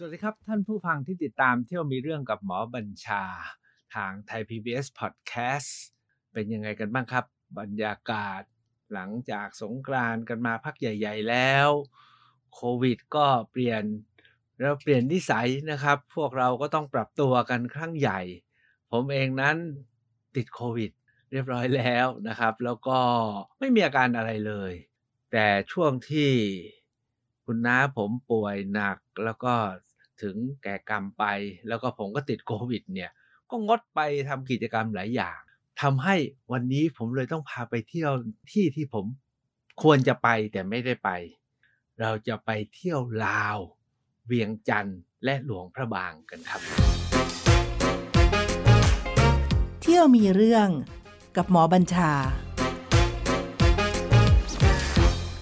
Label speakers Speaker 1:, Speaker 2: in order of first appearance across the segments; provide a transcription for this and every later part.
Speaker 1: สวัสดีครับท่านผู้ฟังที่ติดตามเที่ยวมีเรื่องกับหมอบัญชา ทางไทย PBS Podcast เป็นยังไงกันบ้างครับ บรรยากาศหลังจากสงกรานกันมาพักใหญ่ ๆ แล้ว โควิดก็เปลี่ยนแล้วเปลี่ยนนิสัยนะครับ พวกเราก็ต้องปรับตัวกันครั้งใหญ่ ผมเองนั้นติดโควิด เรียบร้อยแล้วนะครับ แล้วก็ไม่มีอาการอะไรเลย แต่ช่วงที่คุณน้าผมป่วยหนักแล้วก็ ถึงแก่กรรมไป แล้วก็ผมก็ติดโควิดเนี่ยก็งดไปทำกิจกรรมหลายอย่างทำให้วันนี้ผมเลยต้องพาไปเที่ยวที่ที่ผมควรจะไปแต่ไม่ได้ไป เราจะไปเที่ยวลาว เวียงจันทร์และหลวงพระบางกันครับ
Speaker 2: เที่ยวมีเรื่องกับหมอบัญชา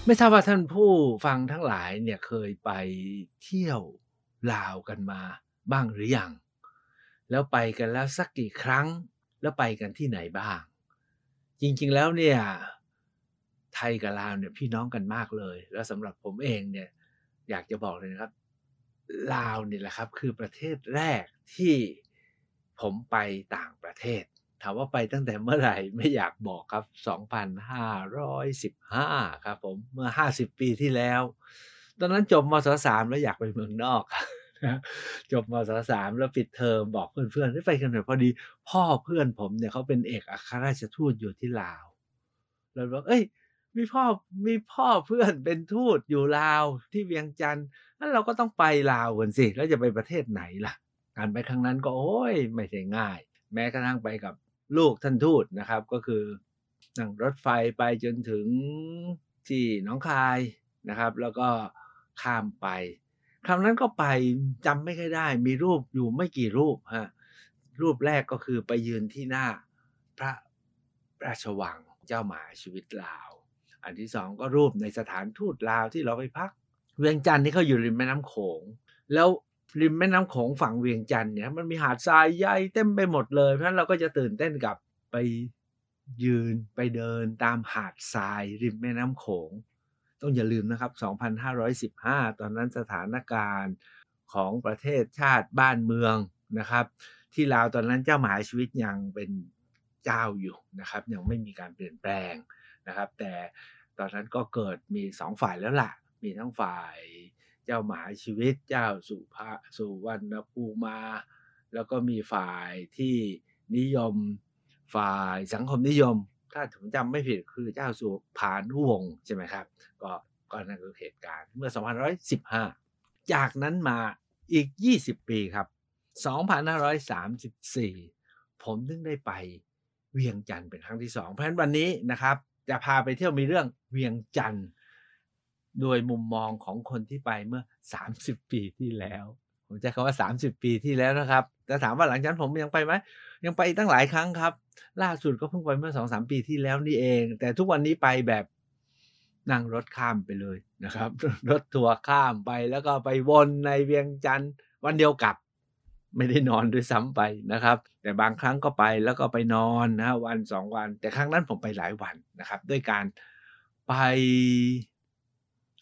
Speaker 1: ไม่ทราบว่าท่านผู้ฟังทั้งหลายเนี่ยเคยไปเที่ยว ลาวกันมาบ้างหรือยังแล้วไปกันแล้วสักกี่ครั้ง แล้วไปกันที่ไหนบ้าง จริงๆแล้วเนี่ยไทยกับลาวเนี่ยพี่น้องกันมากเลย แล้วสำหรับผมเองเนี่ยอยากจะบอกเลยนะครับ ลาวนี่แหละครับคือประเทศแรกที่ผมไปต่างประเทศ ถามว่าไปตั้งแต่เมื่อไหร่ไม่อยากบอกครับ 2515 ครับผมเมื่อ 50 ปีที่แล้ว ตอนนั้นจบมศสามแล้วอยากไปเมืองนอกจบมศสามแล้วปิดเทอมบอกเพื่อนๆให้ไปกันหน่อยพอดี พ่อเพื่อนผมเนี่ยเขาเป็นเอกอัครราชทูตอยู่ที่ลาวเราบอกเอ้ยมีพ่อมีพ่อเพื่อนเป็นทูตอยู่ลาวที่เวียงจันทร์นั้นเราก็ต้องไปลาวกันสิ แล้วจะไปประเทศไหนล่ะ การไปครั้งนั้นก็โอ้ยไม่ใช่ง่าย แม้กระทั่งไปกับลูกท่านทูตนะครับ ก็คือนั่งรถไฟไปจนถึงที่หน้องคายนะครับ แล้วก็ ข้ามไปครั้งนั้นก็ไปจำไม่ค่อยได้ มีรูปอยู่ไม่กี่รูปฮะรูปแรกก็คือไปยืนที่หน้าพระราชวังเจ้าหมาชีวิตลาว อันที่สองก็รูปในสถานทูตลาวที่เราไปพัก เวียงจันทร์นี่เขาอยู่ริมแม่น้ำโขง แล้วริมแม่น้ำโขงฝั่งเวียงจันทร์เนี่ยมันมีหาดทรายใหญ่เต็มไปหมดเลย เพราะฉะนั้นเราก็จะตื่นเต้นกับไปยืนไปเดินตามหาดทรายริมแม่น้ำโขง ต้องอย่าลืมนะครับ 2515 ตอนนั้นสถานการณ์ของประเทศชาติบ้านเมืองนะครับ ที่ลาวตอนนั้นเจ้ามหาชีวิตยังเป็นเจ้าอยู่นะครับ ยังไม่มีการเปลี่ยนแปลงนะครับ แต่ตอนนั้นก็เกิดมีสองฝ่ายแล้วล่ะ มีทั้งฝ่ายเจ้ามหาชีวิตเจ้าสุภาสุวรรณภูมา แล้วก็มีฝ่ายที่นิยมฝ่ายสังคมนิยม ถ้าผมจำไม่ผิดคือเจ้าสุภานุวงศ์ใช่ไหมครับ ก็ก็นั่นคือเหตุการณ์เมื่อ 2515 จากนั้นมาอีก 20 ปีครับ 2534 ผมถึงได้ไปเวียงจันทร์เป็นครั้งที่สองเพราะฉะนั้นวันนี้นะครับ จะพาไปเที่ยวมีเรื่องเวียงจันทร์โดยมุมมองของคนที่ไปเมื่อ 30 ปีที่แล้ว ผมจะคำว่า 30 ปีที่แล้วนะครับแต่ถามว่าหลังจากนั้นผมยังไปไหม ยังไปตั้งหลายครั้งครับ ล่าสุดก็เพิ่งไปเมื่อสองสามปีที่แล้วนี่เอง แต่ทุกวันนี้ไปแบบนั่งรถข้ามไปเลยนะครับ รถทัวร์ข้ามไปแล้วก็ไปวนในเวียงจันทร์วันเดียวกลับ ไม่ได้นอนด้วยซ้ำไปนะครับ แต่บางครั้งก็ไปแล้วก็ไปนอนนะวันสองวัน แต่ครั้งนั้นผมไปหลายวันนะครับ ด้วยการไป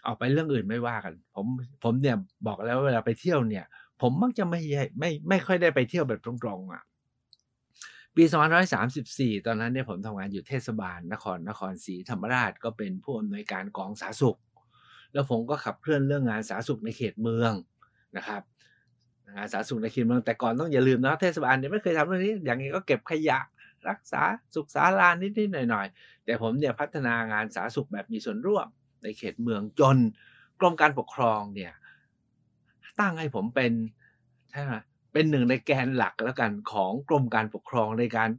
Speaker 1: ออกไปเรื่องอื่นไม่ว่ากัน ผมผมเนี่ยบอกแล้วเวลาไปเที่ยวเนี่ย ผมมักจะไม่ไม่ไม่ค่อยได้ไปเที่ยวแบบตรงๆอะ ปี2534 ตอนนั้นเนี่ยผมทำงานอยู่เทศบาลนครนครศรีธรรมราชก็เป็นผู้อำนวยการกองสาธารณสุข แล้วผมก็ขับเคลื่อนเรื่องงานสาธารณสุขในเขตเมืองนะครับงานสาธารณสุขในเขตเมืองแต่ก่อนต้องอย่าลืมนะเทศบาลเนี่ยไม่เคยทำเรื่องนี้ อย่างนี้ก็เก็บขยะรักษาสุขศาลานิดๆหน่อยๆ แต่ผมเนี่ยพัฒนางานสาธารณสุขแบบมีส่วนร่วมในเขตเมืองจนกรมการปกครองเนี่ยตั้งให้ผมเป็นใช่ไหม เป็นหนึ่งในแกนหลักแล้วกันของกรมการปกครองในการ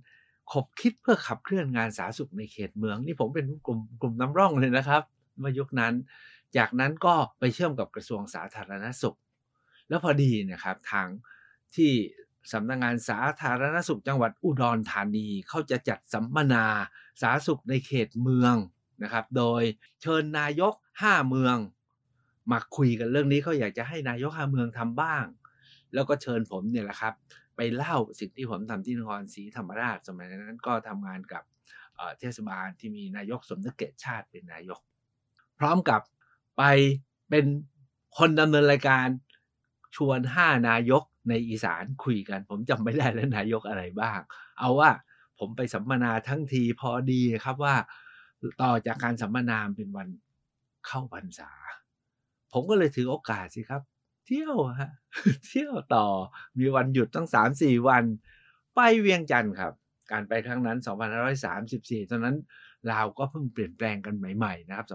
Speaker 1: ขบคิดเพื่อขับเคลื่อนงานสาธารณสุขในเขตเมือง นี่ผมเป็นกลุ่มกลุ่มน้ำร่องเลยนะครับเมื่อยุคนั้น จากนั้นก็ไปเชื่อมกับกระทรวงสาธารณสุข แล้วพอดีนะครับทางที่สำนักงงานสาธารณสุขจังหวัดอุดรธานีเขาจะจัดสัมมนาสาธารณสุขในเขตเมืองนะครับ โดยเชิญนายก 5 เมือง มาคุยกันเรื่องนี้เขาอยากจะให้นายก 5 เมืองทำบ้าง แล้วก็เชิญผมเนี่ยแหละครับ ไปเล่าสิ่งที่ผมทำที่นครศรีธรรมราชสมัยนั้นก็ทำงานกับเทศบาลที่มีนายกสมนึกเกตชาติเป็นนายก พร้อมกับไปเป็นคนดำเนินรายการชวนห้านายกในอีสานคุยกัน ผมจำไม่ได้แล้วนายกอะไรบ้าง เอาว่าผมไปสัมมนาทั้งทีพอดีครับว่า ต่อจากการสัมมนาเป็นวันเข้าพรรษา ผมก็เลยถือโอกาสสิครับ เที่ยวฮะเที่ยวต่อมีวันหยุดตั้งสามสี่วัน ไปเวียงจันทร์ครับ การไปครั้งนั้น 2534 ตอนนั้นลาวก็เพิ่งเปลี่ยนแปลงกันใหม่ๆนะครับ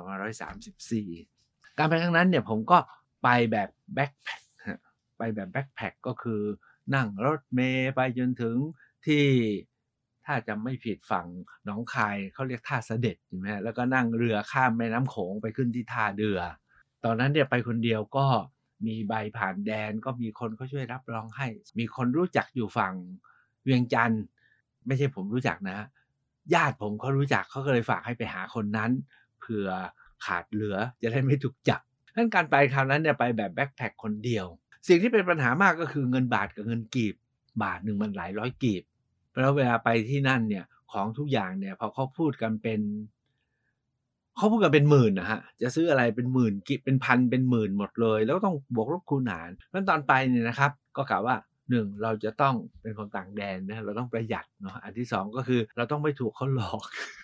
Speaker 1: 2534 การไปครั้งนั้นเนี่ยผมก็ไปแบบแบ็คแพคไปแบบแบ็คแพคก็คือนั่งรถเมย์ไปจนถึงที่ถ้าจำไม่ผิดฝั่งหนองคายเขาเรียกท่าเสด็จใช่ไหมแล้วก็นั่งเรือข้ามแม่น้ำโขงไปขึ้นที่ท่าเรือ ตอนนั้นเนี่ยไปคนเดียวก็ มีใบผ่านแดนก็มีคนเขาช่วยรับรองให้ มีคนรู้จักอยู่ฝั่งเวียงจันทร์ไม่ใช่ผมรู้จักนะ ญาติผมเขารู้จักเขาก็เลยฝากให้ไปหาคนนั้นเผื่อขาดเหลือจะได้ไม่ถูกจับนั้นการไปคราวนั้นเนี่ยไปแบบแบ็คแพคคนเดียว สิ่งที่เป็นปัญหามากก็คือเงินบาทกับเงินกีบบาทหนึ่งมันหลายร้อยกีบแล้วเวลาไปที่นั่นเนี่ยของทุกอย่างเนี่ยพอเขาพูดกันเป็น เขาพูดกันเป็นหมื่นนะฮะ จะซื้ออะไรเป็นหมื่นกิเป็นพันเป็นหมื่นหมดเลย แล้วต้องบวกลบคูณหารเพราะตอนไปเนี่ยนะครับ ก็กล่าวว่าหนึ่งเราจะต้องเป็นคนต่างแดนนะเราต้องประหยัดเนาะอันที่สองก็คือเราต้องไม่ถูกเขาหลอก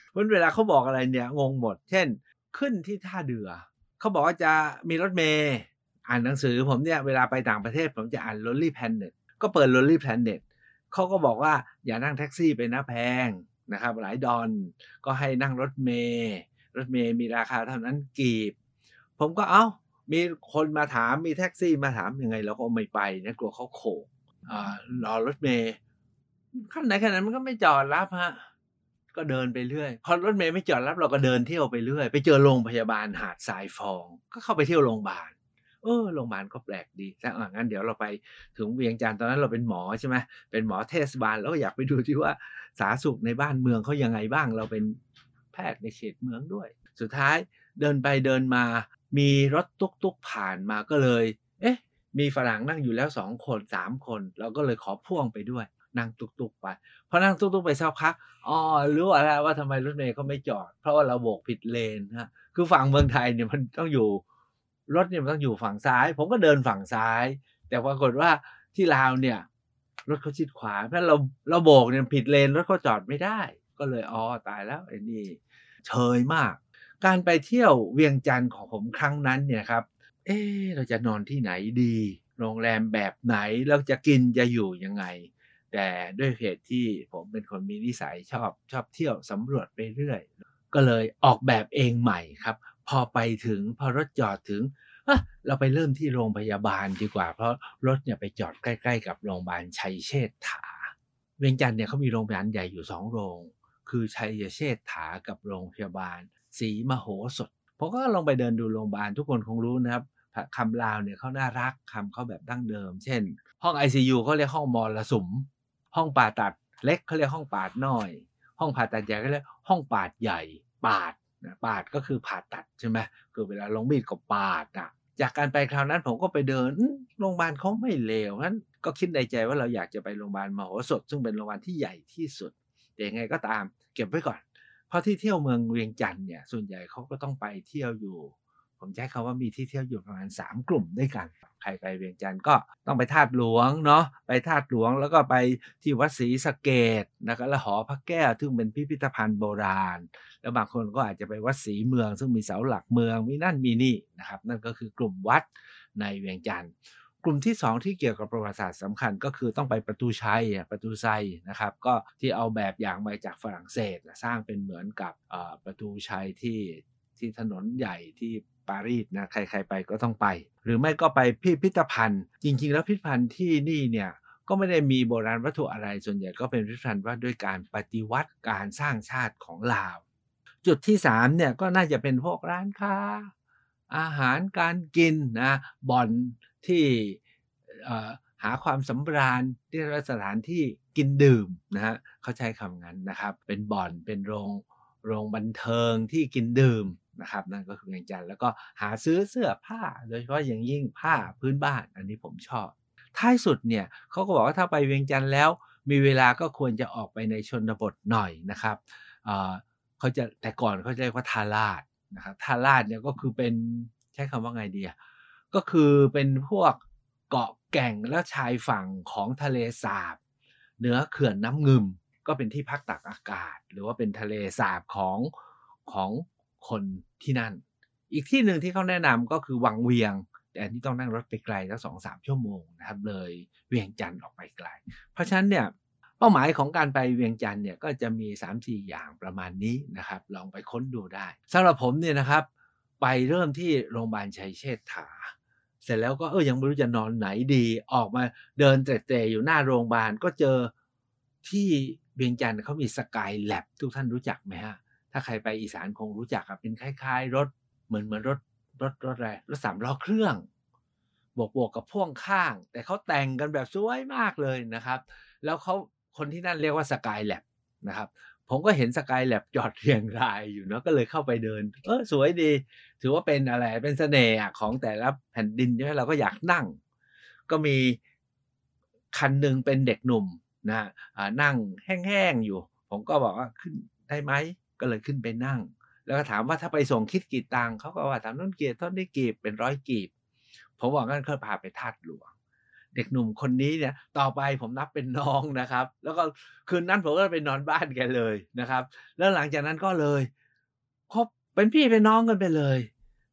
Speaker 1: เพราะเวลาเขาบอกอะไรเนี่ยงงหมด เช่น ขึ้นที่ท่าเรือเขาบอกว่าจะมีรถเมย์อ่านหนังสือผมเนี่ยเวลาไปต่างประเทศผมจะอ่าน Lonely Planet ก็เปิด Lonely Planet เขาก็บอกว่าอย่านั่งแท็กซี่ไปนะแพงนะครับหลายดอนก็ให้นั่งรถเมย์ รถเมย์มีราคาเท่านั้นกีบ ผมก็เอา้ามีคนมาถามมีแท็กซี่มาถามยังไงเราก็ไม่ไปนะกลัวเขาโขกรอรถเมย์ขั้นไหนขนาดนั้นมันก็ไม่จอดรับฮะก็เดินไปเรื่อย พอรถเมย์ไม่จอดรับเราก็เดินเที่ยวไปเรื่อย ไปเจอโรงพยาบาลหาดทรายฟอง ก็เข้าไปเที่ยวโรงพยาบาลเออโรงพยาบาลก็แปลกดีถ้างั้นเดี๋ยวเราไปถึงเวียงจันทร์ตอนนั้นเราเป็นหมอใช่ไหมเป็นหมอเทศบาลแล้วก็อยากไปดูที่ว่าสาธารณสุขในบ้านเมืองเขายังไงบ้าง เราเป็น พทย์ในเขตเมืองด้วย สุดท้ายเดินไปเดินมา มีรถตุกตุกผ่านมาก็เลย เอ๊ะ มีฝรั่งนั่งอยู่แล้วสองคนสามคน เราก็เลยขอพ่วงไปด้วย นั่งตุกตุกไปพอนั่งตุกตุกไปสักพักอ๋อรู้อะไรว่าทำไมรถเมย์เขาไม่จอด เพราะว่าเราโบกผิดเลนฮะคือฝั่งเมืองไทยเนี่ยมันต้องอยู่รถเนี่ยมันต้องอยู่ฝั่งซ้าย ผมก็เดินฝั่งซ้าย แต่ปรากฏว่าที่ลาวเนี่ยรถเขาชิดขวาเพราะเราเราโบกเนี่ยผิดเลนรถเขาจอดไม่ได้ ก็เลยอ๋อตายแล้วไอ้นี่ เชยมาก การไปเที่ยวเวียงจันทร์ของผมครั้งนั้นเนี่ยครับ เอ๊เราจะนอนที่ไหนดี โรงแรมแบบไหนเราจะกินจะอยู่ยังไง แต่ด้วยเหตุที่ผมเป็นคนมีนิสัยชอบชอบเที่ยวสำรวจไปเรื่อย ก็เลยออกแบบเองใหม่ครับ พอไปถึงพอรถจอดถึงเราไปเริ่มที่โรงพยาบาลดีกว่า เพราะรถเนี่ยไปจอดใกล้ ๆ กับโรงพยาบาลชัยเชษฐา เวียงจันทร์เนี่ยเขามีโรงพยาบาลใหญ่อยู่สองโรง คือชัยเชษฐากับโรงพยาบาลศรีมโหสถผมก็ลองไปเดินดูโรงพยาบาลทุกคนคงรู้นะครับคำลาวเนี่ยเขาน่ารักคำเขาแบบดั้งเดิม เช่น ห้อง ICU เขาเรียกห้องมอลสุม ห้องผ่าตัดเล็กเขาเรียกห้องปาดน้อย ห้องผ่าตัดใหญ่ก็เรียกห้องปาดใหญ่ปาดปาดก็คือผ่าตัดใช่ไหมคือเวลาลงมีดก็ปาดอะจากการไปคราวนั้นผมก็ไปเดินโรงพยาบาลเขาไม่เลวนั้นก็คิดในใจว่าเราอยากจะไปโรงพยาบาลมโหสถ ซึ่งเป็นโรงพยาบาลที่ใหญ่ที่สุด แต่ยังไงก็ตาม เก็บไว้ก่อน เพราะที่เที่ยวเมืองเวียงจันทร์เนี่ยส่วนใหญ่เขาก็ต้องไปเที่ยวอยู่ ผมใช้คำว่ามีที่เที่ยวอยู่ประมาณ 3 กลุ่มด้วยกัน ใครไปเวียงจันทร์ก็ต้องไปธาตุหลวงเนาะไปธาตุหลวงแล้วก็ไปที่วัดศรีสะเกดนะครับแล้วหอพระแก้วซึ่งเป็นพิพิธภัณฑ์โบราณ แล้วบางคนก็อาจจะไปวัดศรีเมือง ซึ่งมีเสาหลักเมืองมีนั่นมีนี่นะครับนั่นก็คือกลุ่มวัดในเวียงจันทร์ ลุ่มที่ 2 ที่เกี่ยวกับประวัติศาสตร์สำคัญก็คือต้องไปประตูชัยประตูไซนะครับก็ที่เอาแบบอย่างมาจากฝรั่งเศสสร้างเป็นเหมือนกับประตูชัยที่ที่ถนนใหญ่ที่ปารีสนะใครๆไปก็ต้องไป หรือไม่ก็ไปพิพิธภัณฑ์ จริง ๆ แล้วพิพิธภัณฑ์ที่นี่เนี่ยก็ไม่ได้มีโบราณวัตถุอะไรส่วนใหญ่ก็เป็นพิพิธภัณฑ์ว่าด้วยการปฏิวัติการสร้างชาติของลาว จุดที่3เนี่ยก็น่าจะเป็นพวกร้านค้า อาหารการกินนะบ่อนที่หาความสำราญที่สถานที่กินดื่มนะฮะเขาใช้คำนั้นนะครับ เป็นบ่อนเป็นโรงโรงบันเทิงที่กินดื่มนะครับ นั่นก็คือเวียงจันทร์แล้วก็หาซื้อเสื้อผ้า โดยเฉพาะอย่างยิ่งผ้าพื้นบ้าน อันนี้ผมชอบ ท้ายสุดเนี่ยเขาก็บอกว่าถ้าไปเวียงจันทร์แล้ว มีเวลาก็ควรจะออกไปในชนบทหน่อยนะครับเขาจะแต่ก่อนเขาจะเรียกว่าทาราด นะครับทาราดเนี่ยก็คือเป็นใช้คำว่าไงดีก็คือเป็นพวกเกาะแก่งและชายฝั่งของทะเลสาบเหนือเขื่อนน้ำงึม ก็เป็นที่พักตักอากาศ หรือว่าเป็นทะเลสาบของของคนที่นั่น อีกที่หนึ่งที่เขาแนะนำก็คือวังเวียง แต่อันนี้ต้องนั่งรถไปไกลสักสองสามชั่วโมงนะครับเลยเวียงจันทร์ออกไปไกล เพราะฉะนั้นเนี่ย เป้าหมายของการไปเวียงจันทร์เนี่ยก็จะมี 3-4 อย่างประมาณนี้นะครับ ลองไปค้นดูได้สำหรับผมเนี่ยนะครับ ไปเริ่มที่โรงพยาบาลชัยเชษฐา เสร็จแล้วก็เออยังไม่รู้จะนอนไหนดี ออกมาเดินเตะๆอยู่หน้าโรงพยาบาลก็เจอที่เวียงจันทร์เขามีสกายแลบทุกท่านรู้จักไหมฮะ ถ้าใครไปอีสานคงรู้จักครับเป็นคล้าย ๆ รถเหมือนเหมือนรถรถรถอะไรรถสามล้อเครื่อง บวกบวกกับพ่วงข้าง แต่เขาแต่งกันแบบสวยมากเลยนะครับ แล้วเขา คนที่นั่นเรียกว่าสกายแลบนะครับผมก็เห็นสกายแลบจอดเรียงรายอยู่เนาะก็เลยเข้าไปเดิน เออสวยดี ถือว่าเป็นอะไรเป็นเสน่ห์ของแต่ละแผ่นดินใช่ไหมเราก็อยากนั่ง ก็มีคันหนึ่งเป็นเด็กหนุ่มนะอ่านั่งแห้งๆอยู่ ผมก็บอกว่าขึ้นได้ไหมก็เลยขึ้นไปนั่ง แล้วก็ถามว่าถ้าไปส่งคิดกี่ตังค์เขาก็ว่าถามน้นเกียรติต้นได้กีบเป็นร้อยกีบ ผมบอกงั้นเขาพาไปทาดหลวง เด็กหนุ่มคนนี้เนี่ยต่อไปผมนับเป็นน้องนะครับ แล้วก็คืนนั้นผมก็ไปนอนบ้านแกเลยนะครับ แล้วหลังจากนั้นก็เลยคบเป็นพี่เป็นน้องกันไปเลย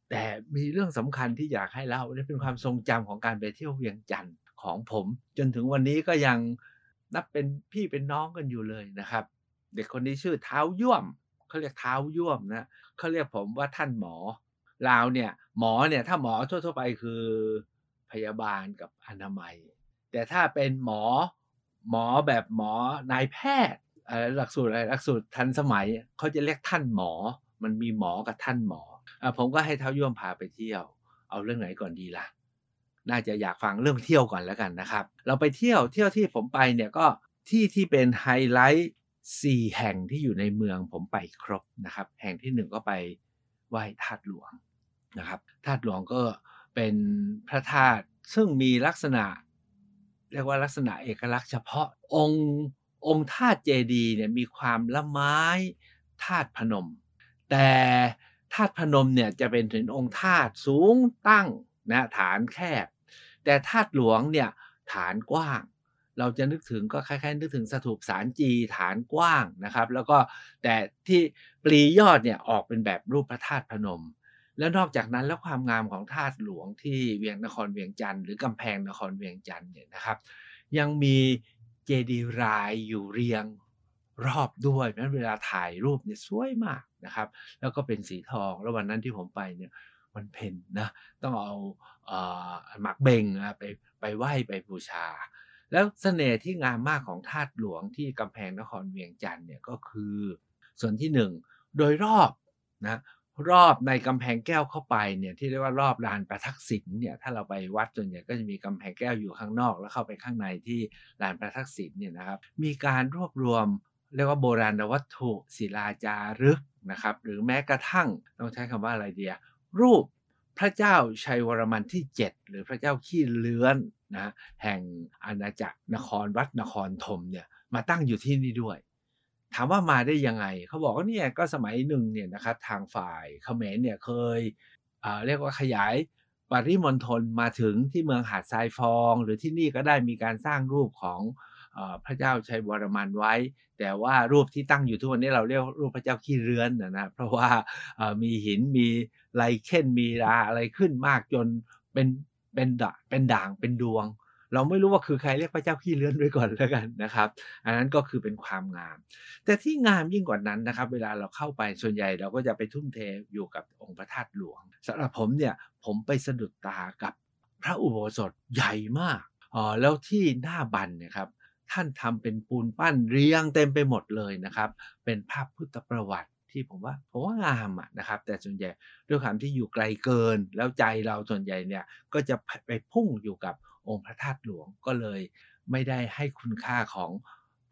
Speaker 1: แต่มีเรื่องสำคัญที่อยากให้เล่านี่เป็นความทรงจำของการไปเที่ยวเวียงจันทร์ของผม จนถึงวันนี้ก็ยังนับเป็นพี่เป็นน้องกันอยู่เลยนะครับ เด็กคนนี้ชื่อเท้าย่วมเขาเรียกเท้าย่วมนะเขาเรียกผมว่าท่านหมอลาวเนี่ยหมอเนี่ยถ้าหมอทั่วๆไปคือ พยาบาลกับอนามัย แต่ถ้าเป็นหมอหมอแบบหมอนายแพทย์หลักสูตรอะไรหลักสูตรทันสมัยเขาจะเรียกท่านหมอ มันมีหมอกับท่านหมออผมก็ให้เท้าย่วมพาไปเที่ยว เอาเรื่องไหนก่อนดีล่ะ น่าจะอยากฟังเรื่องเที่ยวก่อนแล้วกันนะครับ เราไปเที่ยวเที่ยวที่ผมไปเนี่ยก็ที่ที่เป็นไฮไลท์สี่แห่งที่อยู่ในเมืองผมไปครบนะครับ แห่งที่หนึ่งก็ไปไหว้ธาตุหลวงนะครับธาตุหลวงก็ เป็นพระธาตุซึ่งมีลักษณะ เรียกว่าลักษณะเอกลักษณ์เฉพาะองค์องค์ธาตุเจดีเนี่ยมีความละไม้ธาตุพนม แต่ธาตุพนมเนี่ยจะเป็นถึงองค์ธาตุสูงตั้งนะฐานแคบ แต่ธาตุหลวงเนี่ยฐานกว้าง เราจะนึกถึงก็คล้ายๆนึกถึงสถูปสารจีฐานกว้างนะครับ แล้วก็แต่ที่ปลียอดเนี่ยออกเป็นแบบรูปพระธาตุพนม แล้วนอกจากนั้นแล้วความงามของธาตุหลวงที่เวียงนครเวียงจันทร์หรือกำแพงนครเวียงจันทร์เนี่ยนะครับ ยังมีเจดีย์รายอยู่เรียงรอบด้วยเพราะฉะนั้นเวลาถ่ายรูปเนี่ยสวยมากนะครับ แล้วก็เป็นสีทองแล้ววันนั้นที่ผมไปเนี่ยวันเพ็ญนะต้องเอาหมักเบงนะไปไปไหว้ไปบูชา แล้วเสน่ห์ที่งามมากของธาตุหลวงที่กำแพงนครเวียงจันทร์เนี่ยก็คือส่วนที่หนึ่งโดยรอบนะ รอบในกำแพงแก้วเข้าไปเนี่ยที่เรียกว่ารอบลานประทักษิณเนี่ยถ้าเราไปวัดส่วนใหญ่ก็จะมีกำแพงแก้วอยู่ข้างนอก แล้วเข้าไปข้างในที่ลานประทักษิณเนี่ยนะครับมีการรวบรวม เรียกว่าโบราณวัตถุศิลาจารึกนะครับหรือแม้กระทั่งต้องใช้คำว่าอะไรเดียรูปพระเจ้าชัยวรมันที่ 7 หรือพระเจ้าขี้เลื้อนนะแห่งอาณาจักรนครวัดนครธมเนี่ยมาตั้งอยู่ที่นี่ด้วย ถามว่ามาได้ยังไง เขาบอกว่าเนี่ยก็สมัยหนึ่งเนี่ยนะครับทางฝ่ายเขมรเนี่ยเคยเรียกว่าขยายปริมณฑลมาถึงที่เมืองหาดทรายฟอง หรือที่นี่ก็ได้มีการสร้างรูปของอพระเจ้าชัยวรมันไว้ แต่ว่ารูปที่ตั้งอยู่ทุกวันนี้เราเรียกรูปพระเจ้าขี้เรือนนะนะเพราะว่ามีหินมีไลเคนมีราอะไรขึ้นมากจนเป็นเป็นดะเป็นด่างเป็นดวง เราไม่รู้ว่าคือใครเรียกพระเจ้าขี้เรือนไว้ก่อนแล้วกันนะครับ อันนั้นก็คือเป็นความงาม แต่ที่งามยิ่งกว่านั้นนะครับ เวลาเราเข้าไปส่วนใหญ่เราก็จะไปทุ่มเทอยู่กับองค์พระธาตุหลวงสำหรับผมเนี่ยผมไปสะดุดตากับพระอุโบสถใหญ่มากอ๋อแล้วที่หน้าบันเนี่ยครับท่านทำเป็นปูนปั้นเรียงเต็มไปหมดเลยนะครับ เป็นภาพพุทธประวัติที่ผมว่าผมว่างามนะครับ แต่ส่วนใหญ่ด้วยความที่อยู่ไกลเกิน แล้วใจเราส่วนใหญ่เนี่ยก็จะไปพุ่งอยู่กับ องค์พระธาตุหลวงก็เลยไม่ได้ให้คุณค่าของ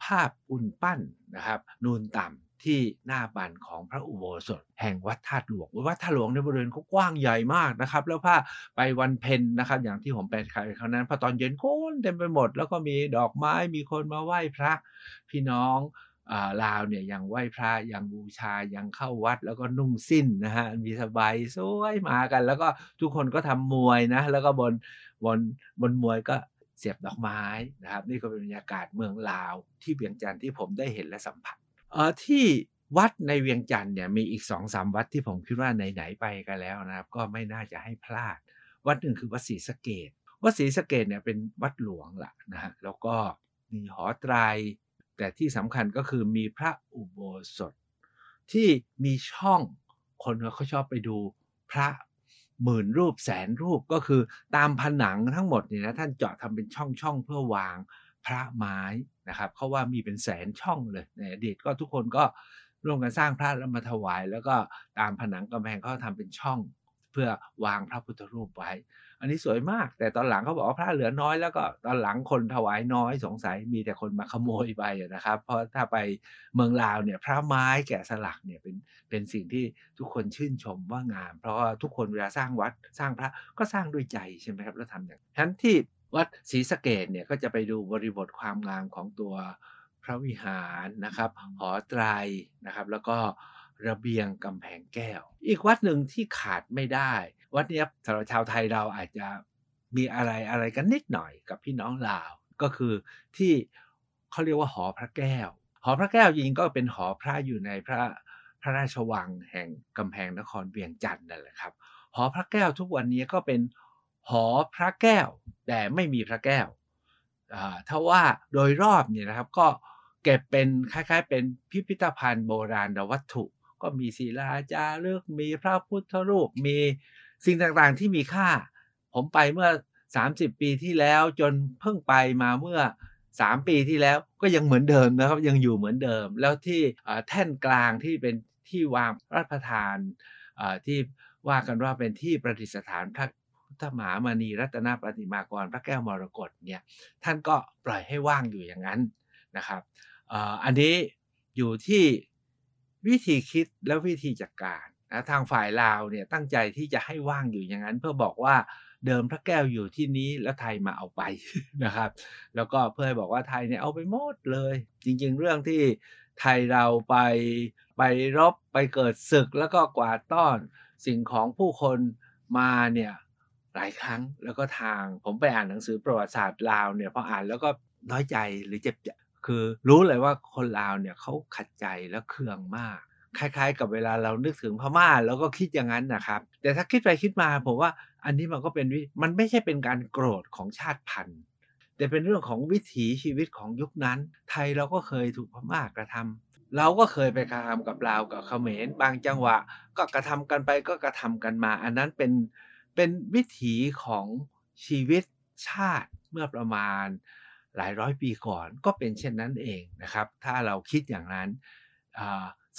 Speaker 1: ภาพปูนปั้นนะครับ นูนต่ำที่หน้าบันของพระอุโบสถ แห่งวัดธาตุหลวงวัดธาตุหลวงในบริเวณเขากว้างใหญ่มากนะครับ แล้วผ้าไปวันเพ็ญนะครับ อย่างที่ผมไปคราวนั้นพอตอนเย็นโค้นเต็มไปหมด แล้วก็มีดอกไม้มีคนมาไหว้พระพี่น้อง ลาวเนี่ยยังไหว้พระยังบูชายังเข้าวัดแล้วก็นุ่งสิ้นนะฮะมีสบายสวยมากัน แล้วก็ทุกคนก็ทำมวยนะแล้วก็บนบนบนมวยก็เสียบดอกไม้นะครับนี่ก็เป็นบรรยากาศเมืองลาวที่เวียงจันทร์ที่ผมได้เห็นและสัมผัสเออที่วัดในเวียงจันทร์เนี่ยมีอีกสองสามวัดที่ผมคิดว่าไหนๆไปกันแล้วนะครับ ก็ไม่น่าจะให้พลาด วัดหนึ่งคือวัดศรีสะเกดวัดศรีสะเกดเนี่ยเป็นวัดหลวงละนะฮะแล้วก็มีหอไตร แต่ที่สำคัญก็คือมีพระอุโบสถ ที่มีช่องคนเขาชอบไปดูพระหมื่นรูปแสนรูปก็คือตามผนังทั้งหมดเนี่ยนะท่านเจาะทำเป็นช่องช่องเพื่อวางพระไม้นะครับเขาว่ามีเป็นแสนช่องเลยในอดีตก็ทุกคนก็ร่วมกันสร้างพระแล้วมาถวาย แล้วก็ตามผนังกำแพงเขาทำเป็นช่อง เพื่อวางพระพุทธรูปไว้ อันนี้สวยมาก แต่ตอนหลังเขาบอกว่าพระเหลือน้อย แล้วก็ตอนหลังคนถวายน้อยสงสัยมีแต่คนมาขโมยไปนะครับ เพราะถ้าไปเมืองลาวเนี่ยพระไม้แกะสลักเนี่ยเป็นเป็นสิ่งที่ทุกคนชื่นชมว่างาม เพราะว่าทุกคนเวลาสร้างวัดสร้างพระก็สร้างด้วยใจใช่ไหมครับแล้วทำอย่างฉะนั้นที่วัดศรีสะเกดเนี่ยก็จะไปดูบริบทความงามของตัวพระวิหารนะครับ หอไตรนะครับ แล้วก็ระเบียงกำแพงแก้ว อีกวัดหนึ่งที่ขาดไม่ได้ วัดนี้สำหรับชาวไทยเราอาจจะมีอะไรอะไรกันนิดหน่อยกับพี่น้องลาว ก็คือที่เขาเรียกว่าหอพระแก้ว หอพระแก้วจริงก็เป็นหอพระอยู่ในพระพระราชวังแห่งกำแพงนครเวียงจันทร์นั่นแหละครับ หอพระแก้วทุกวันนี้ก็เป็นหอพระแก้ว แต่ไม่มีพระแก้วถ้าว่าโดยรอบเนี่ยนะครับก็เก็บเป็นคล้ายๆ เป็นพิพิธภัณฑ์โบราณวัตถุ ก็มีศิลาจารึกมีพระพุทธรูปมี สิ่งต่างๆที่มีค่า ผมไปเมื่อ 30 ปีที่แล้วจนเพิ่งไปมาเมื่อ 3 ปีที่แล้วก็ยังเหมือนเดิมนะครับ ยังอยู่เหมือนเดิม แล้วที่แท่นกลางที่เป็นที่วางรัฐประธานที่ว่ากันว่าเป็นที่ประดิษฐานพระพุทธมหามณีรัตนปฏิมากรพระแก้วมรกตเนี่ยท่านก็ปล่อยให้ว่างอยู่อย่างนั้นนะครับอันนี้อยู่ที่วิธีคิดและวิธีจัดการ นะทางฝ่ายลาวเนี่ยตั้งใจที่จะให้ว่างอยู่อย่างนั้น เพื่อบอกว่าเดิมพระแก้วอยู่ที่นี้แล้วไทยมาเอาไปนะครับ แล้วก็เพื่อให้บอกว่าไทยเนี่ยเอาไปหมดเลย จริง ๆ เรื่องที่ไทยเราไปไปรบไปเกิดศึกแล้วก็กวาดต้อนสิ่งของผู้คนมาเนี่ยหลายครั้งแล้วก็ทางผมไปอ่านหนังสือประวัติศาสตร์ลาวเนี่ยพออ่านแล้วก็น้อยใจหรือเจ็บคือรู้เลยว่าคนลาวเนี่ยเขาขัดใจและเคืองมาก คล้ายๆ กับเวลาเรานึกถึงพม่าแล้วก็คิดอย่างนั้นนะครับ แต่ถ้าคิดไปคิดมาผมว่าอันนี้มันก็เป็นมันไม่ใช่เป็นการโกรธของชาติพันธุ์ แต่เป็นเรื่องของวิถีชีวิตของยุคนั้น ไทยเราก็เคยถูกพม่ากระทำเราก็เคยไปกระทำกับลาวกับเขมรบางจังหวะ ก็กระทำกันไปก็กระทำกันมา อันนั้นเป็นเป็นวิถีของชีวิตชาติเมื่อประมาณหลายร้อยปีก่อนก็เป็นเช่นนั้นเองนะครับ ถ้าเราคิดอย่างนั้น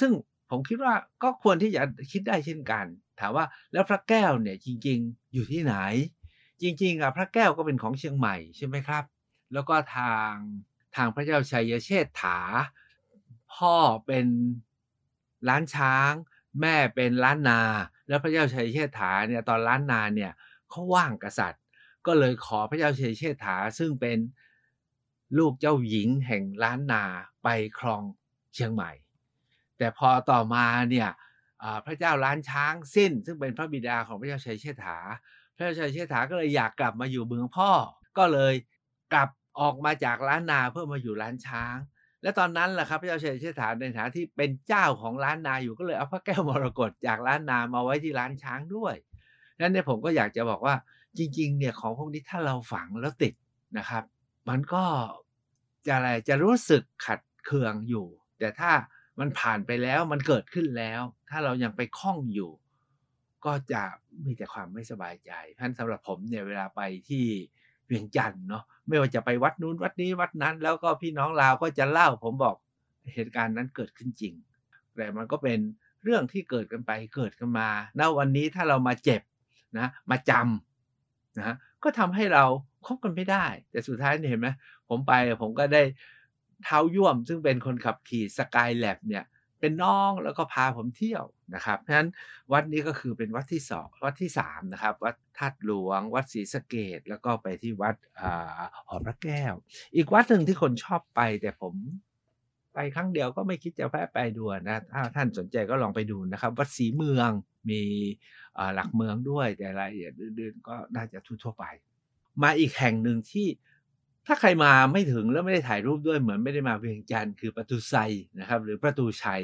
Speaker 1: ซึ่ง ผมคิดว่าก็ควรที่จะคิดได้เช่นกัน ถามว่าแล้วพระแก้วเนี่ยจริงๆ อยู่ที่ไหน จริงๆอะพระแก้วก็เป็นของเชียงใหม่ใช่ไหมครับ แล้วก็ทางทางพระเจ้าชัยเชษฐา พ่อเป็นล้านช้าง แม่เป็นล้านนา แล้วพระเจ้าชัยเชษฐาเนี่ยตอนล้านนาเนี่ยเขาว่างกษัตริย์ ก็เลยขอพระเจ้าชัยเชษฐาซึ่งเป็นลูกเจ้าหญิงแห่งล้านนาไปครองเชียงใหม่ แต่พอต่อมาเนี่ยพระเจ้าล้านช้างสิ้น ซึ่งเป็นพระบิดาของพระเจ้าชัยเชษฐา พระเจ้าชัยเชษฐาก็เลยอยากกลับมาอยู่เมืองพ่อ ก็เลยกลับออกมาจากล้านนาเพื่อมาอยู่ล้านช้าง และตอนนั้นแหละครับพระเจ้าชัยเชษฐาในฐานะที่เป็นเจ้าของล้านนาอยู่ก็เลยเอาพระแก้วมรกตจากล้านนามาไว้ที่ล้านช้างด้วยนั้นเนี่ยผมก็อยากจะบอกว่าจริงๆเนี่ยของพวกนี้ถ้าเราฝังแล้วติดนะครับ มันก็จะอะไรจะรู้สึกขัดเคืองอยู่ แต่ถ้า มันผ่านไปแล้วมันเกิดขึ้นแล้ว ถ้าเรายังไปคล้องอยู่ ก็จะมีแต่ความไม่สบายใจท่านสำหรับผมเนี่ยเวลาไปที่เวียงจันทร์เนาะไม่ว่าจะไปวัดนู้นวัดนี้วัดนั้น แล้วก็พี่น้องลาวก็จะเล่าผมบอกเหตุการณ์นั้นเกิดขึ้นจริง แต่มันก็เป็นเรื่องที่เกิดกันไปเกิดกันมาณวันนี้ถ้าเรามาเจ็บนะมาจำนะก็ทำให้เราคบกันไม่ได้ แต่สุดท้ายเห็นไหมผมไปผมก็ได้ ท้าย่วม ซึ่งเป็นคนขับขี่สกายแลบเนี่ยเป็นน้องแล้วก็พาผมเที่ยวนะครับเพราะฉะนั้นวัดนี้ก็คือเป็นวัดที่สองวัดที่สามนะครับวัดธาตุหลวง วัดศรีสะเกดแล้วก็ไปที่วัดหอพระแก้ว อีกวัดหนึ่งที่คนชอบไปแต่ผมไปครั้งเดียวก็ไม่คิดจะแวะไปดูนะถ้าท่านสนใจก็ลองไปดูนะครับ วัดศรีเมืองมีหลักเมืองด้วยแต่รายละเอียดอื่นๆก็น่าจะทั่วไป มาอีกแห่งหนึ่งที่ ถ้าใครมาไม่ถึงแล้วไม่ได้ถ่ายรูปด้วยเหมือนไม่ได้มาเวียงจันทร์คือประตูไซนะครับ หรือประตูชัย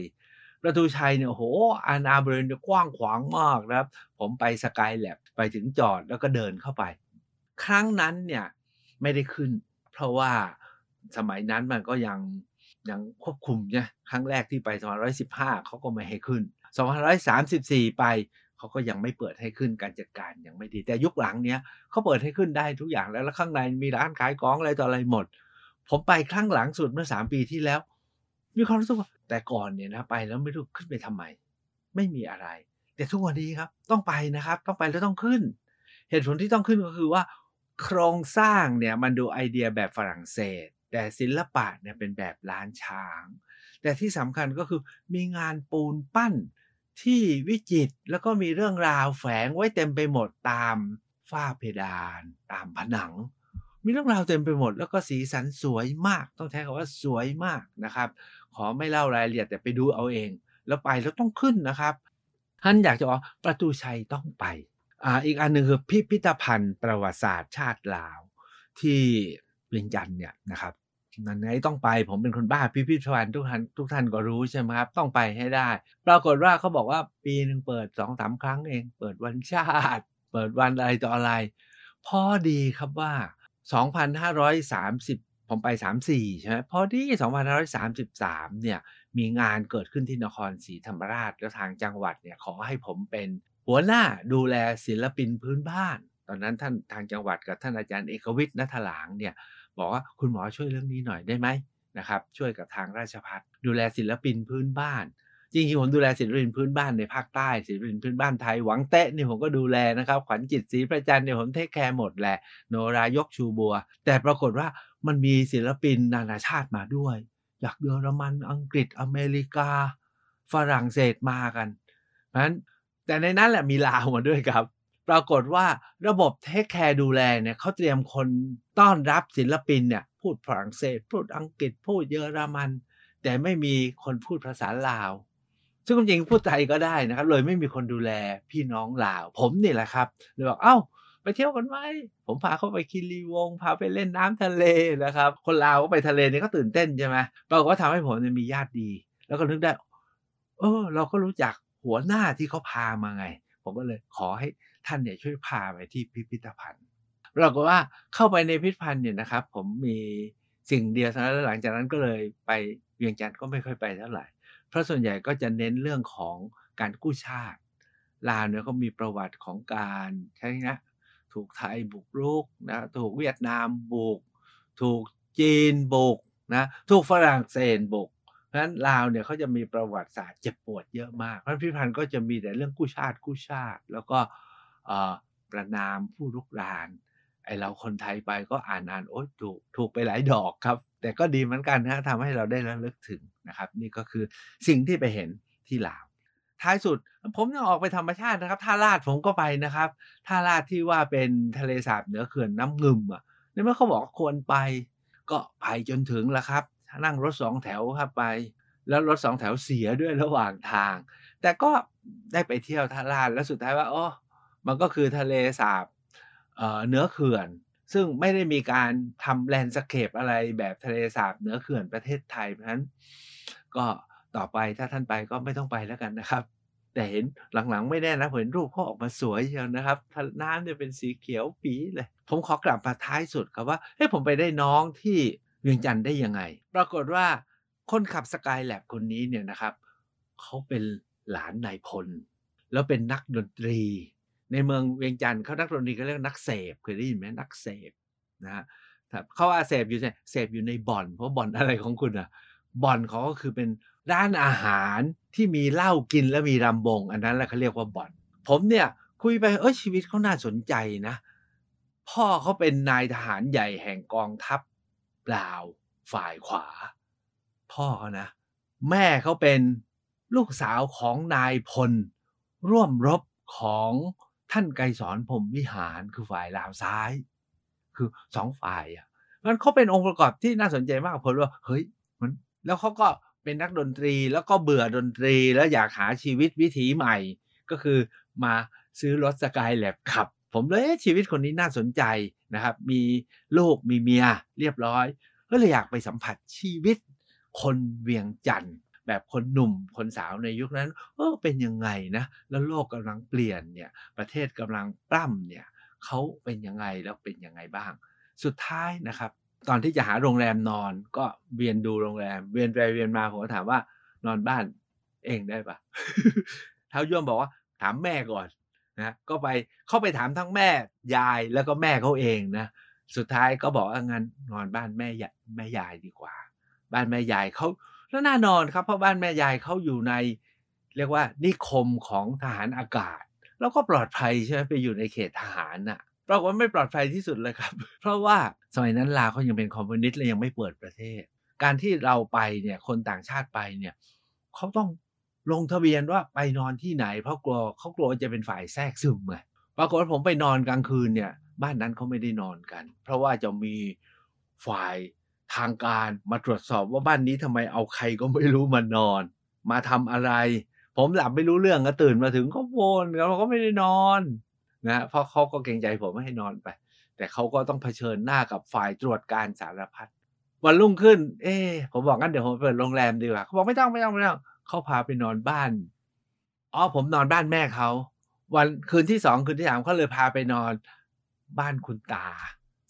Speaker 1: ประตูชัยเนี่ยโหอาณาบริเวณกว้างขวางมากนะครับ ผมไปสกายแลบไปถึงจอดแล้วก็เดินเข้าไป ครั้งนั้นเนี่ยไม่ได้ขึ้น เพราะว่าสมัยนั้นมันก็ยังยังควบคุมเนี่ยครั้งแรกที่ไป2515เขาก็ไม่ให้ขึ้น2534ไป เขาก็ยังไม่เปิดให้ขึ้นการจัดการยังไม่ดี แต่ยุคหลังเนี้ยเขาเปิดให้ขึ้นได้ทุกอย่างแล้วแล้วข้างในมีร้านขายของอะไรต่ออะไรหมด ผมไปครั้งหลังสุดเมื่อสามปีที่แล้ว มีความรู้สึกว่าแต่ก่อนเนี่ยนะไปแล้วไม่รู้ขึ้นไปทำไม ไม่มีอะไร แต่ทุกวันนี้ครับ ต้องไปนะครับ ต้องไปแล้วต้องขึ้น เหตุผลที่ต้องขึ้นก็คือว่า โครงสร้างเนี่ยมันดูไอเดียแบบฝรั่งเศส แต่ศิลปะเนี่ยเป็นแบบล้านช้าง แต่ที่สำคัญก็คือมีงานปูนปั้น ที่วิจิตรแล้วก็มีเรื่องราวแฝงไว้เต็มไปหมดตามฝ้าเพดาน ตามผนัง มีเรื่องราวเต็มไปหมด แล้วก็สีสันสวยมากต้องใช้คำว่าสวยมากนะครับ ขอไม่เล่ารายละเอียดแต่ไปดูเอาเอง แล้วไปแล้วต้องขึ้นนะครับ ท่านอยากจะบอกประตูชัยต้องไปอ่าอีกอันหนึ่งคือพิพิธภัณฑ์ประวัติศาสตร์ชาติลาว ที่เวียงจันทร์เนี่ยนะครับ นั้นไงต้องไปผมเป็นคนบ้าพิพิธภัณฑ์ทุกท่านทุกท่านก็รู้ใช่ไหมครับ ต้องไปให้ได้ ปรากฏว่าเขาบอกว่าปีหนึ่งเปิดสองสามครั้งเอง เปิดวันชาติ เปิดวันอะไรต่ออะไร พอดีครับว่า 2,530 ผมไป 34 ใช่ไหมพอดี 2,533 เนี่ยมีงานเกิดขึ้นที่นครศรีธรรมราชแล้วทางจังหวัดเนี่ยขอให้ผมเป็นหัวหน้าดูแลศิลปินพื้นบ้าน ตอนนั้นท่านทางจังหวัดกับท่านอาจารย์เอกวิทย์นัทหลางเนี่ย บอกว่าคุณหมอช่วยเรื่องนี้หน่อยได้ไหมนะครับช่วยกับทางราชพัฒดูแลศิลปินพื้นบ้าน จริงๆผมดูแลศิลปินพื้นบ้านในภาคใต้ศิลปินพื้นบ้านไทยหวังเตะนี่ผมก็ดูแลนะครับขวัญจิตศรีประจันเนี่ยผมเทคแคร์หมดแหละโนรายกชูบัว แต่ปรากฏว่ามันมีศิลปินนานาชาติมาด้วยจากเยอรมันอังกฤษอเมริกา ฝรั่งเศสมากันเพราะฉะนั้นแต่ในนั้นแหละมีลาวมาด้วยครับ ปรากฏว่าระบบ take care ดูแลเนี่ยเขาเตรียมคนต้อนรับศิลปินเนี่ยพูดฝรั่งเศส พูดอังกฤษพูดเยอรมัน แต่ไม่มีคนพูดภาษาลาว ซึ่งจริงพูดไทยก็ได้นะครับ เลยไม่มีคนดูแลพี่น้องลาว ผมนี่แหละครับเลยบอกเอ้าไปเที่ยวกันไหมผมพาเขาไปคิรีวง พาไปเล่นน้ำทะเลนะครับ คนลาวก็ไปทะเลเนี่ยก็ตื่นเต้นใช่ไหมปรากฏว่าทำให้ผมมีญาติดี แล้วก็นึกได้ เออ เราก็รู้จักหัวหน้าที่เขาพามาไง ผมก็เลยขอให้ ท่านเนี่ยช่วยพาไปที่พิพิธภัณฑ์ปรากฏว่าเข้าไปในพิพิธภัณฑ์เนี่ยนะครับ ผมมีสิ่งเดียวเท่านั้นแล้วหลังจากนั้นก็เลยไปเวียงจันทร์ก็ไม่ค่อยไปเท่าไหร่เพราะส่วนใหญ่ก็จะเน้นเรื่องของการกู้ชาติลาวเนี่ยก็มีประวัติของการใช่ไหมนะถูกไทยบุกรุกนะถูกเวียดนามบุก ถูกจีนบุกนะถูกฝรั่งเศสบุก เพราะฉะนั้นลาวเนี่ยเขาจะมีประวัติศาสตร์เจ็บปวดเยอะมากเพราะพิพิธภัณฑ์ก็จะมีแต่เรื่องกู้ชาติกู้ชาติ แล้วก็ ประนามผู้รุกรานไอเราคนไทยไปก็อ่านอ่านโอ๊ยถูกถูกไปหลายดอกครับ แต่ก็ดีเหมือนกันนะทำให้เราได้ระลึกถึงนะครับ นี่ก็คือสิ่งที่ไปเห็นที่ลาวท้ายสุดผมยังออกไปธรรมชาตินะครับท่าลาดผมก็ไปนะครับท่าลาดที่ว่าเป็นทะเลสาบเหนือเขื่อนน้ำงึมอะในเมื่อเขาบอกควรไป ก็ไปจนถึงแล้วครับ นั่งรถสองแถวครับไป แล้วรถสองแถวเสียด้วยระหว่างทาง แต่ก็ได้ไปเที่ยวท่าลาดแล้วสุดท้ายว่าอ๋อ มันก็คือทะเลสาบเนื้อเขื่อน ซึ่งไม่ได้มีการทำแลนด์สเคปอะไรแบบทะเลสาบเนื้อเขื่อนประเทศไทยเพราะฉะนั้นก็ต่อไปถ้าท่านไปก็ไม่ต้องไปแล้วกันนะครับ แต่เห็นหลังๆ ไม่แน่นะเห็นรูปเขาออกมาสวยเชียวนะครับน้ำเนี่ยเป็นสีเขียวปีเลย ผมขอกลับมาท้ายสุดครับว่าเฮ้ยผมไปได้น้องที่เวียงจันทร์ได้ยังไง ปรากฏว่าคนขับสกายแลบคนนี้เนี่ยนะครับ เขาเป็นหลานนายพล แล้วเป็นนักดนตรี ในเมืองเวียงจันทร์เขานักดนตรีเขาเรียกนักเสพเคยได้ยินไหมนักเสพนะฮะเขาว่าเสพอยู่ใช่เสพอยู่ในบ่อน เพราะบ่อนอะไรของคุณอะบ่อนเขาก็คือเป็นร้านอาหารที่มีเหล้ากินแล้วมีรำบง อันนั้นแหละเขาเรียกว่าบ่อน ผมเนี่ยคุยไปเออชีวิตเขาน่าสนใจนะ พ่อเขาเป็นนายทหารใหญ่แห่งกองทัพลาวฝ่ายขวา พ่อเขานะ แม่เขาเป็นลูกสาวของนายพล ร่วมรบของ ท่านไกรสอนพรมวิหารคือฝ่ายลาวซ้าย คือสองฝ่ายอะมันเขาเป็นองค์ประกอบที่น่าสนใจมากผมว่าเฮ้ยมันแล้วเขาก็เป็นนักดนตรีแล้วก็เบื่อดนตรีแล้วอยากหาชีวิตวิถีใหม่ ก็คือมาซื้อรถสกายแลบขับ ผมเลยชีวิตคนนี้น่าสนใจนะครับ มีลูกมีเมียเรียบร้อย ก็เลยอยากไปสัมผัสชีวิตคนเวียงจันทร์ แบบคนหนุ่มคนสาวในยุคนั้นเออเป็นยังไงนะแล้วโลกกำลังเปลี่ยนเนี่ยประเทศกำลังปล้ำเนี่ยเขาเป็นยังไงแล้วเป็นยังไงบ้าง สุดท้ายนะครับ ตอนที่จะหาโรงแรมนอนก็เวียนดูโรงแรม เวียนไปเวียนมาผมก็ถามว่านอนบ้านเองได้ปะเท้าย่วมบอกว่าถามแม่ก่อนนะก็ไปเข้าไปถามทั้งแม่ยายแล้วก็แม่เขาเองนะสุดท้ายก็บอกว่างั้นนอนบ้านแม่แม่ยายดีกว่า บ้านแม่ยายเขา แล้วแน่นอนครับเพราะบ้านแม่ยายเขาอยู่ใน เรียกว่านิคมของทหารอากาศ แล้วก็ปลอดภัยใช่ไหมไปอยู่ในเขตทหารน่ะปรากฏว่าไม่ปลอดภัยที่สุดเลยครับ เพราะว่าสมัยนั้นลาวเขายังเป็นคอมมิวนิสต์และยังไม่เปิดประเทศ การที่เราไปเนี่ยคนต่างชาติไปเนี่ยเขาต้องลงทะเบียนว่าไปนอนที่ไหน เพราะกลัวเขากลัวจะเป็นฝ่ายแทรกซึมไงปรากฏว่าผมไปนอนกลางคืนเนี่ย บ้านนั้นเขาไม่ได้นอนกัน เพราะว่าจะมีฝ่าย ทางการมาตรวจสอบว่าบ้านนี้ทำไมเอาใครก็ไม่รู้มานอน มาทำอะไร ผมหลับไม่รู้เรื่องก็ตื่นมาถึงก็วนแล้วเราก็ไม่ได้นอนนะเพราะเขาก็เกรงใจผมไม่ให้นอนไป แต่เขาก็ต้องเผชิญหน้ากับฝ่ายตรวจการสารพัดวันรุ่งขึ้น เอ๊ผมบอกงั้นเดี๋ยวผมเปิดโรงแรมดีกว่าเขาบอกไม่ต้องไม่ต้องไม่ต้องเขาพาไปนอนบ้านอ๋อผมนอนบ้านแม่เขาวันคืนที่สองคืนที่สามเขาเลยพาไปนอนบ้านคุณตา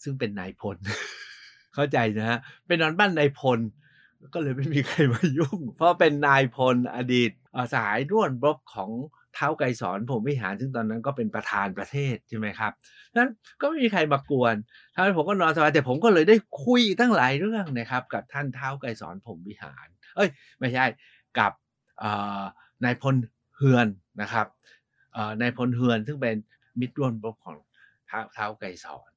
Speaker 1: ซึ่งเป็นนายพล เข้าใจนะฮะไปนอนบ้านนายพล ก็เลยไม่มีใครมายุ่ง เพราะเป็นนายพลอดีตสายร่วนรบของเท้าไกรสอนผมวิหารซึ่งตอนนั้นก็เป็นประธานประเทศใช่ไหมครับนั้นก็ไม่มีใครมากวนทำให้ผมก็นอนสบายแต่ผมก็เลยได้คุยตั้งหลายเรื่องนะครับ กับท่านเท้าไกรสอนผมวิหาร เอ้ย ไม่ใช่กับนายพลเฮือนนะครับนายพลเฮือนซึ่งเป็นมิตรร่วมรบของเท้าไกรสอน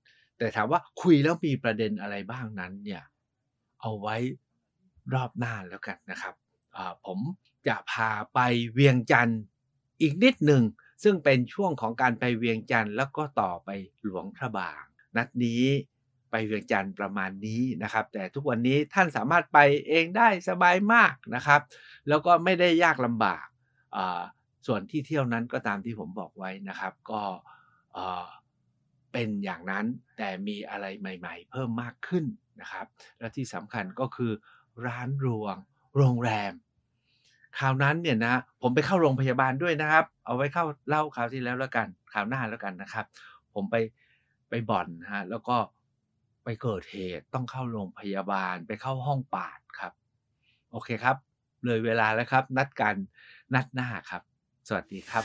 Speaker 1: แต่ถามว่าคุยแล้วมีประเด็นอะไรบ้างนั้นเนี่ยเอาไว้รอบหน้าแล้วกันนะครับผมจะพาไปเวียงจันทร์อีกนิดหนึ่งซึ่งเป็นช่วงของการไปเวียงจันทร์แล้วก็ต่อไปหลวงพระบาง นัดนี้ไปเวียงจันทร์ประมาณนี้นะครับ แต่ทุกวันนี้ท่านสามารถไปเองได้สบายมากนะครับ แล้วก็ไม่ได้ยากลำบาก ส่วนที่เที่ยวนั้นก็ตามที่ผมบอกไว้นะครับ ก็ เป็นอย่างนั้นแต่มีอะไรใหม่ๆ เพิ่มมากขึ้นนะครับ และที่สำคัญก็คือร้านรวง โรงแรมคราวนั้นเนี่ยนะผมไปเข้าโรงพยาบาลด้วยนะครับ เอาไว้เข้าเล่าคราวที่แล้วแล้วกันคราวหน้าแล้วกันนะครับ ผมไปไปบ่อนนะฮะแล้วก็ไปเกิดเหตุต้องเข้าโรงพยาบาลไปเข้าห้องปาดครับ โอเคครับ เลยเวลาแล้วครับ นัดกันนัดหน้าครับ สวัสดีครับ